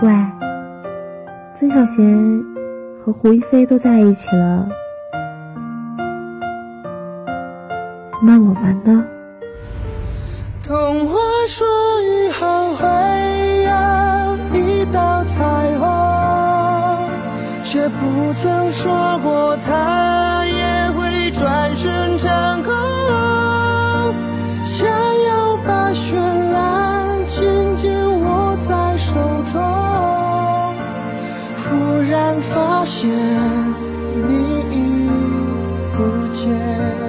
喂，曾小贤和胡一菲都在一起了，那我们呢？童话说雨后会有一道彩虹，却不曾说过它然发现你已不见。